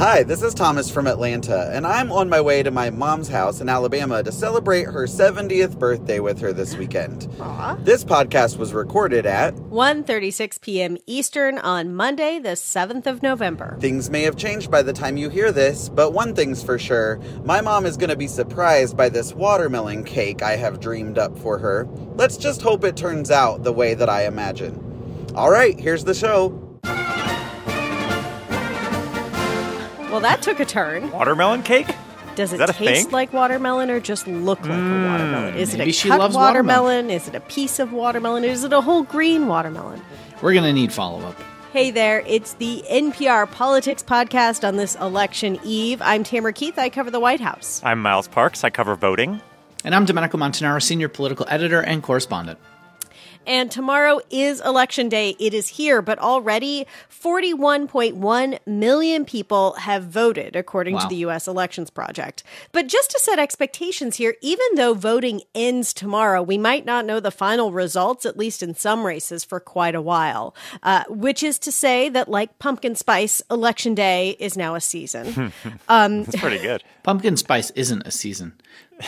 Hi, this is Thomas from Atlanta, and I'm on my way to my mom's house in Alabama to celebrate her 70th birthday with her this weekend. Aww. This podcast was recorded at 1:36 p.m. Eastern on Monday, the 7th of November. Things may have changed by the time you hear this, but one thing's for sure, my mom is going to be surprised by this watermelon cake I have dreamed up for her. Let's just hope it turns out the way that I imagine. All right, here's the show. Well, that took a turn. Watermelon cake? Does it taste thing? like watermelon or just look like a hmm, watermelon? Is it a she cut loves watermelon? Is it a piece of watermelon? Is it a whole green watermelon? We're going to need follow up. Hey there, it's the NPR Politics Podcast on this election eve. I'm Tamara Keith. I cover the White House. I'm Miles Parks. I cover voting. And I'm Domenico Montanaro, senior political editor and correspondent. And tomorrow is election day. It is here, but already 41.1 million people have voted, according to the U.S. Elections Project. But just to set expectations here, even though voting ends tomorrow, we might not know the final results, at least in some races, for quite a while. Uh, which is to say that, like pumpkin spice, election day is now a season. That's pretty good. Pumpkin spice isn't a season.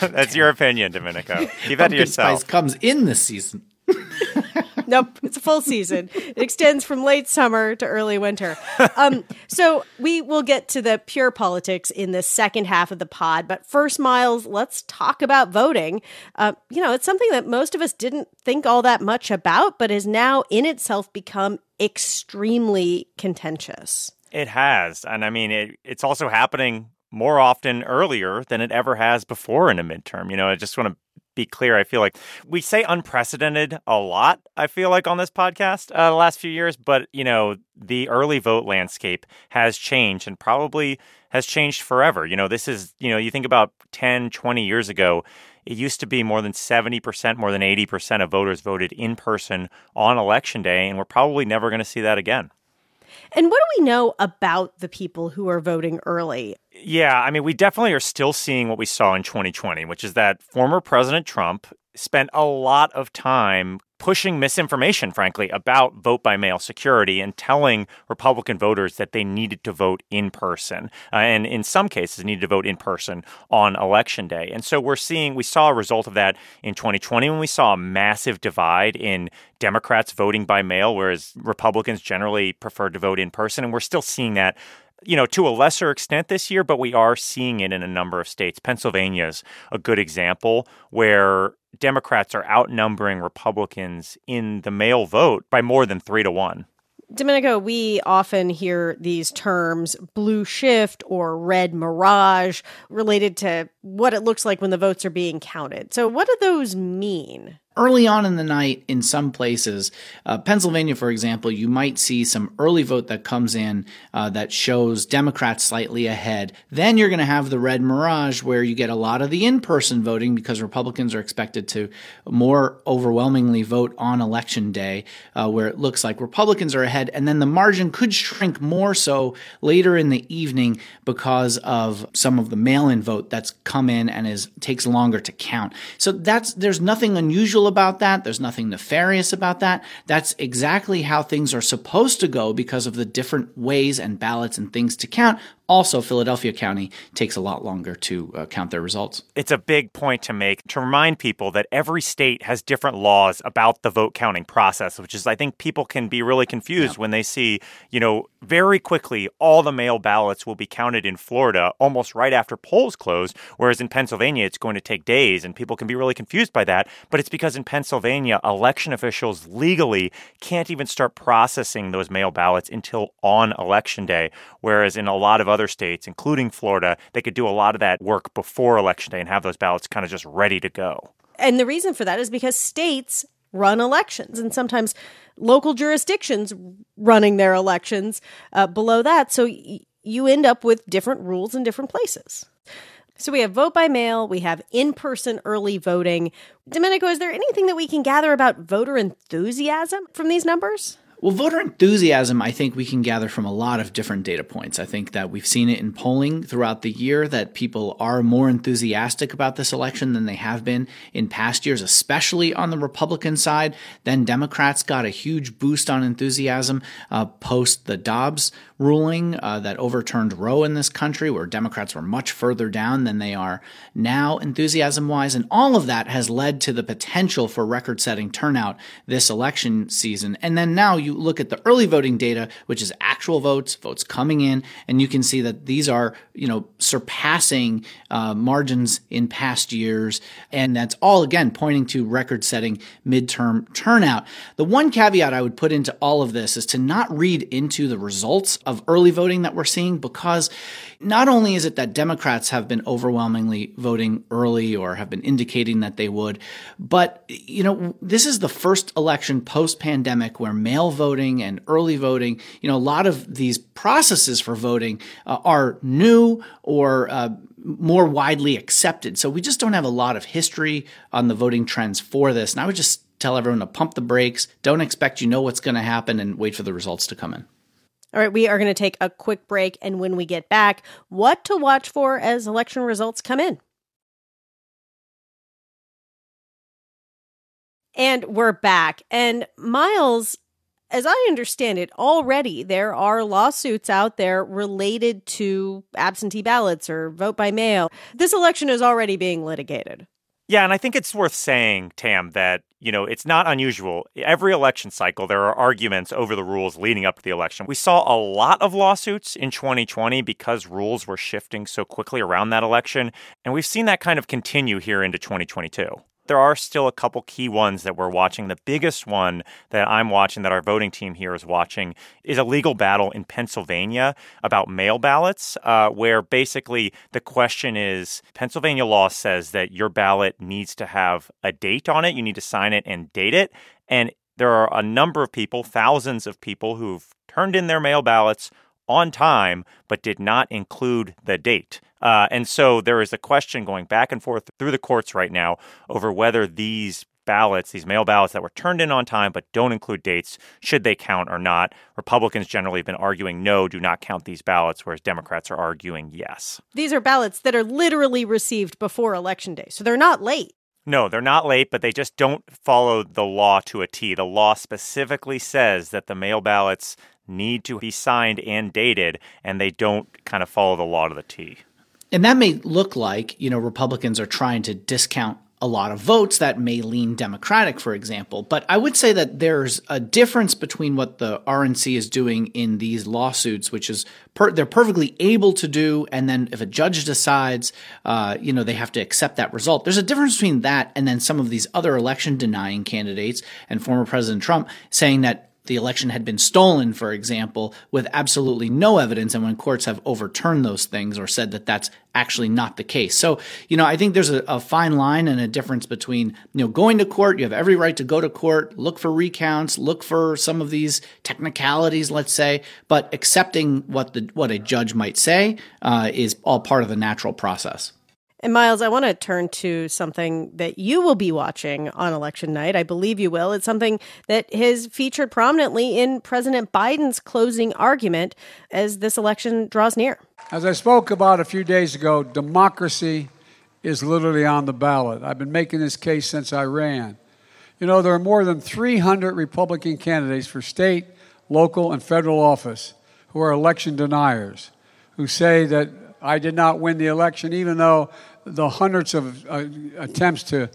That's your opinion, Domenico. Keep that to Pumpkin spice comes in the season. nope, it's a full season. It extends from late summer to early winter. Um, so we will get to the pure politics in the second half of the pod. But first, Miles, let's talk about voting. Uh, you know, it's something that most of us didn't think all that much about, but has now in itself become extremely contentious. It has. And I mean, it, it's also happening more often earlier than it ever has before in a midterm. You know, I just want to be clear. I feel like we say unprecedented a lot, I feel like on this podcast uh, the last few years, but, you know, the early vote landscape has changed and probably has changed forever. You know, this is, you know, you think about 10, 20 years ago, it used to be more than 70%, more than 80% of voters voted in person on election day, and we're probably never going to see that again. And what do we know about the people who are voting early? Yeah, I mean, we definitely are still seeing what we saw in 2020, which is that former President Trump spent a lot of time pushing misinformation, frankly, about vote by mail security and telling Republican voters that they needed to vote in person. Uh, and in some cases, needed to vote in person on election day. And so we're seeing, we saw a result of that in 2020 when we saw a massive divide in Democrats voting by mail, whereas Republicans generally preferred to vote in person. And we're still seeing that you know, to a lesser extent this year, but we are seeing it in a number of states. Pennsylvania is a good example where Democrats are outnumbering Republicans in the mail vote by more than three to one. Domenico, we often hear these terms blue shift or red mirage related to what it looks like when the votes are being counted. So, what do those mean? Early on in the night, in some places, uh, Pennsylvania, for example, you might see some early vote that comes in uh, that shows Democrats slightly ahead. Then you're going to have the red mirage where you get a lot of the in person voting because Republicans are expected to more overwhelmingly vote on election day, uh, where it looks like Republicans are ahead. And then the margin could shrink more so later in the evening because of some of the mail in vote that's come in and is takes longer to count. So that's there's nothing unusual about that. There's nothing nefarious about that. That's exactly how things are supposed to go because of the different ways and ballots and things to count. Also, Philadelphia County takes a lot longer to uh, count their results. It's a big point to make to remind people that every state has different laws about the vote counting process, which is, I think, people can be really confused when they see, you know, very quickly all the mail ballots will be counted in Florida almost right after polls close, whereas in Pennsylvania it's going to take days, and people can be really confused by that. But it's because in Pennsylvania, election officials legally can't even start processing those mail ballots until on election day, whereas in a lot of other states, including Florida, they could do a lot of that work before election day and have those ballots kind of just ready to go. And the reason for that is because states run elections and sometimes local jurisdictions running their elections uh, below that. So y- you end up with different rules in different places. So we have vote by mail, we have in person early voting. Domenico, is there anything that we can gather about voter enthusiasm from these numbers? Well, voter enthusiasm, I think we can gather from a lot of different data points. I think that we've seen it in polling throughout the year that people are more enthusiastic about this election than they have been in past years, especially on the Republican side. Then Democrats got a huge boost on enthusiasm uh, post the Dobbs ruling uh, that overturned Roe in this country, where Democrats were much further down than they are now, enthusiasm wise. And all of that has led to the potential for record setting turnout this election season. And then now you look at the early voting data, which is actual votes, votes coming in, and you can see that these are, you know, surpassing uh, margins in past years. And that's all, again, pointing to record setting midterm turnout. The one caveat I would put into all of this is to not read into the results of early voting that we're seeing because not only is it that Democrats have been overwhelmingly voting early or have been indicating that they would, but you know, this is the first election post pandemic where mail voting and early voting, you know, a lot of these processes for voting uh, are new or uh, more widely accepted. So we just don't have a lot of history on the voting trends for this. And I would just tell everyone to pump the brakes. Don't expect you know what's going to happen and wait for the results to come in. All right, we are going to take a quick break. And when we get back, what to watch for as election results come in. And we're back. And Miles, as I understand it, already there are lawsuits out there related to absentee ballots or vote by mail. This election is already being litigated. Yeah, and I think it's worth saying, Tam, that, you know, it's not unusual. Every election cycle, there are arguments over the rules leading up to the election. We saw a lot of lawsuits in 2020 because rules were shifting so quickly around that election. And we've seen that kind of continue here into 2022 there are still a couple key ones that we're watching. The biggest one that I'm watching, that our voting team here is watching, is a legal battle in Pennsylvania about mail ballots, uh, where basically the question is Pennsylvania law says that your ballot needs to have a date on it. You need to sign it and date it. And there are a number of people, thousands of people, who've turned in their mail ballots on time, but did not include the date. Uh, and so there is a question going back and forth through the courts right now over whether these ballots, these mail ballots that were turned in on time but don't include dates, should they count or not? Republicans generally have been arguing no, do not count these ballots, whereas Democrats are arguing yes. These are ballots that are literally received before Election Day, so they're not late. No, they're not late, but they just don't follow the law to a T. The law specifically says that the mail ballots need to be signed and dated, and they don't kind of follow the law to the T. And that may look like, you know, Republicans are trying to discount a lot of votes that may lean Democratic, for example. But I would say that there's a difference between what the RNC is doing in these lawsuits, which is per- they're perfectly able to do, and then if a judge decides, uh, you know, they have to accept that result. There's a difference between that and then some of these other election denying candidates and former President Trump saying that the election had been stolen, for example, with absolutely no evidence, and when courts have overturned those things or said that that's actually not the case. So, you know, I think there's a, a, fine line and a difference between, you know, going to court, you have every right to go to court, look for recounts, look for some of these technicalities, let's say, but accepting what the what a judge might say uh, is all part of the natural process. And Miles, I want to turn to something that you will be watching on election night. I believe you will. It's something that has featured prominently in President Biden's closing argument as this election draws near. As I spoke about a few days ago, democracy is literally on the ballot. I've been making this case since I ran. You know, there are more than 300 Republican candidates for state, local, and federal office who are election deniers, who say that I did not win the election, even though the hundreds of uh, attempts to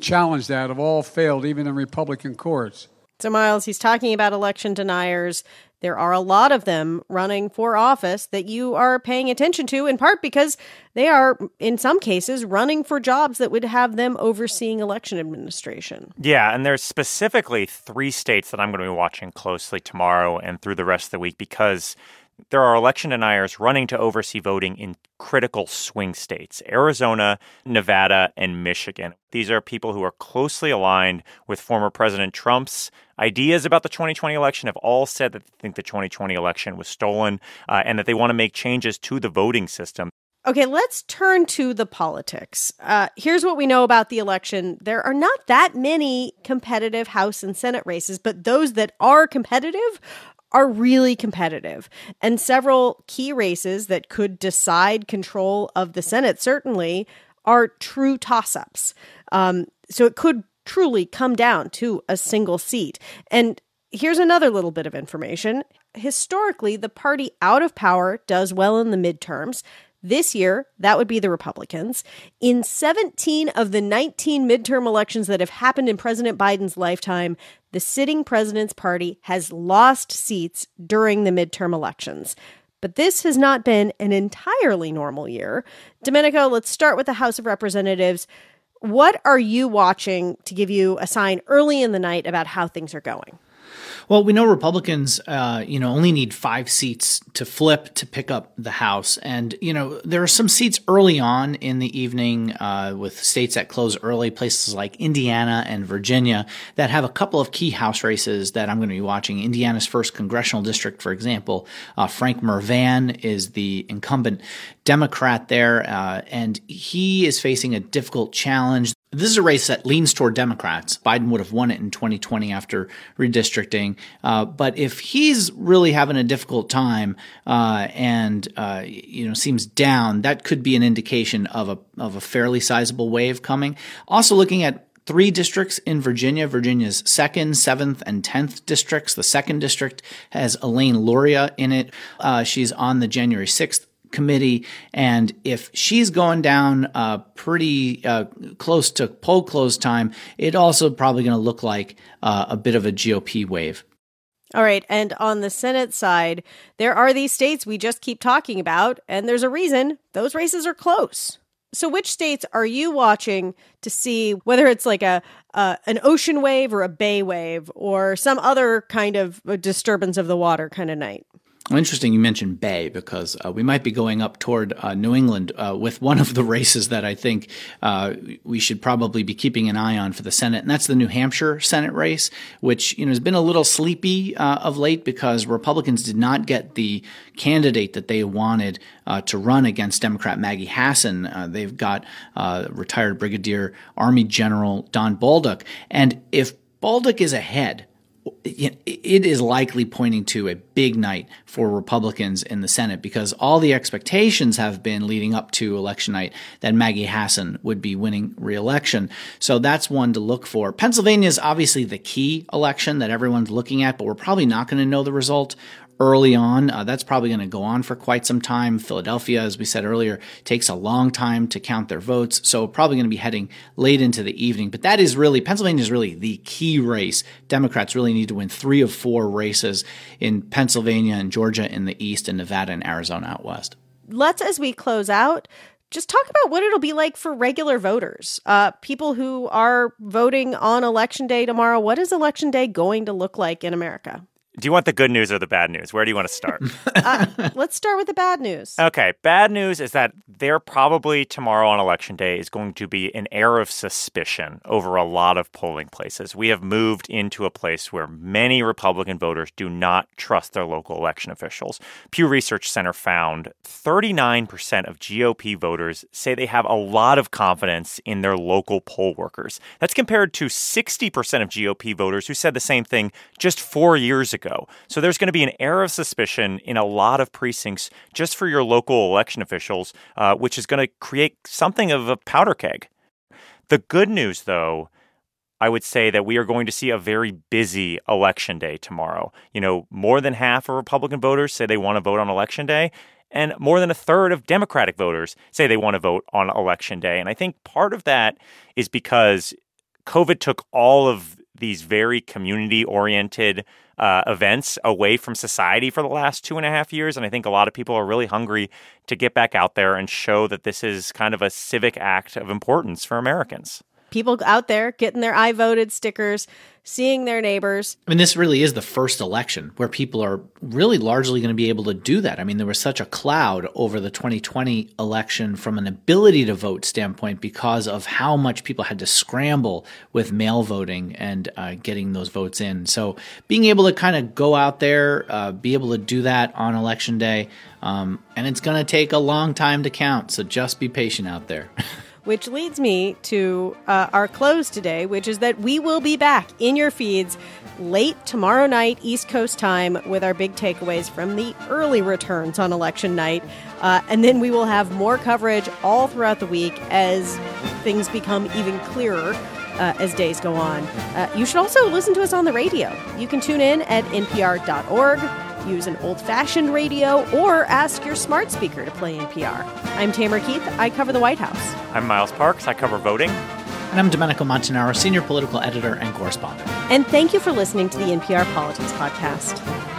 challenge that have all failed, even in Republican courts. So, Miles, he's talking about election deniers. There are a lot of them running for office that you are paying attention to, in part because they are, in some cases, running for jobs that would have them overseeing election administration. Yeah, and there's specifically three states that I'm going to be watching closely tomorrow and through the rest of the week because there are election deniers running to oversee voting in critical swing states Arizona, Nevada, and Michigan. These are people who are closely aligned with former President Trump's ideas about the 2020 election, have all said that they think the 2020 election was stolen uh, and that they want to make changes to the voting system. Okay, let's turn to the politics. Uh, here's what we know about the election there are not that many competitive House and Senate races, but those that are competitive are really competitive. And several key races that could decide control of the Senate certainly are true toss ups. Um, so it could truly come down to a single seat. And here's another little bit of information. Historically, the party out of power does well in the midterms. This year, that would be the Republicans. In 17 of the 19 midterm elections that have happened in President Biden's lifetime, the sitting president's party has lost seats during the midterm elections. But this has not been an entirely normal year. Domenico, let's start with the House of Representatives. What are you watching to give you a sign early in the night about how things are going? Well, we know Republicans, uh, you know, only need five seats to flip to pick up the House, and you know there are some seats early on in the evening uh, with states that close early, places like Indiana and Virginia that have a couple of key House races that I'm going to be watching. Indiana's first congressional district, for example, uh, Frank Mrvan is the incumbent Democrat there, uh, and he is facing a difficult challenge. This is a race that leans toward Democrats. Biden would have won it in 2020 after redistricting. Uh, but if he's really having a difficult time uh, and uh, you know seems down, that could be an indication of a of a fairly sizable wave coming. Also, looking at three districts in Virginia. Virginia's second, seventh, and tenth districts. The second district has Elaine Luria in it. Uh, she's on the January 6th committee. And if she's going down uh, pretty uh, close to poll close time, it also probably going to look like uh, a bit of a GOP wave. All right. And on the Senate side, there are these states we just keep talking about, and there's a reason those races are close. So, which states are you watching to see whether it's like a uh, an ocean wave or a bay wave or some other kind of disturbance of the water kind of night? Interesting you mentioned Bay because uh, we might be going up toward uh, New England uh, with one of the races that I think uh, we should probably be keeping an eye on for the Senate, and that's the New Hampshire Senate race, which you know has been a little sleepy uh, of late because Republicans did not get the candidate that they wanted uh, to run against Democrat Maggie Hassan. they've got retired Brigadier Army General Don Bolduc, and if Bolduc is ahead it is likely pointing to a big night for Republicans in the Senate because all the expectations have been leading up to election night that Maggie Hassan would be winning reelection. So that's one to look for. Pennsylvania is obviously the key election that everyone's looking at, but we're probably not going to know the result early on. Uh, that's probably going to go on for quite some time. Philadelphia, as we said earlier, takes a long time to count their votes, so probably going to be heading late into the evening. But that is really Pennsylvania is really the key race. Democrats really need to win three of four races in Pennsylvania and Georgia in the east, and Nevada and Arizona out west. Let's, as we close out, just talk about what it'll be like for regular voters, uh, people who are voting on election day tomorrow. What is election day going to look like in America? Do you want the good news or the bad news? Where do you want to start? uh, let's start with the bad news. Okay. Bad news is that there probably tomorrow on election day is going to be an air of suspicion over a lot of polling places. We have moved into a place where many Republican voters do not trust their local election officials. Pew Research Center found 39% of GOP voters say they have a lot of confidence in their local poll workers. That's compared to 60% of GOP voters who said the same thing just four years ago ago. So there's going to be an air of suspicion in a lot of precincts just for your local election officials, uh, which is going to create something of a powder keg. The good news, though, I would say that we are going to see a very busy election day tomorrow. You know, more than half of Republican voters say they want to vote on election day, and more than a third of Democratic voters say they want to vote on election day. And I think part of that is because COVID took all of these very community oriented uh, events away from society for the last two and a half years. And I think a lot of people are really hungry to get back out there and show that this is kind of a civic act of importance for Americans. People out there getting their I voted stickers, seeing their neighbors. I mean, this really is the first election where people are really largely going to be able to do that. I mean, there was such a cloud over the 2020 election from an ability to vote standpoint because of how much people had to scramble with mail voting and uh, getting those votes in. So, being able to kind of go out there, uh, be able to do that on election day, um, and it's going to take a long time to count. So, just be patient out there. which leads me to uh, our close today, which is that we will be back in your feeds late tomorrow night, East Coast time, with our big takeaways from the early returns on election night. Uh, and then we will have more coverage all throughout the week as things become even clearer. Uh, as days go on. Uh, you should also listen to us on the radio. You can tune in at npr.org use an old fashioned radio, or ask your smart speaker to play NPR. I'm Tamara Keith. I cover the White House. I'm Miles Parks. I cover voting. And I'm Domenico Montanaro, senior political editor and correspondent. And thank you for listening to the NPR Politics Podcast.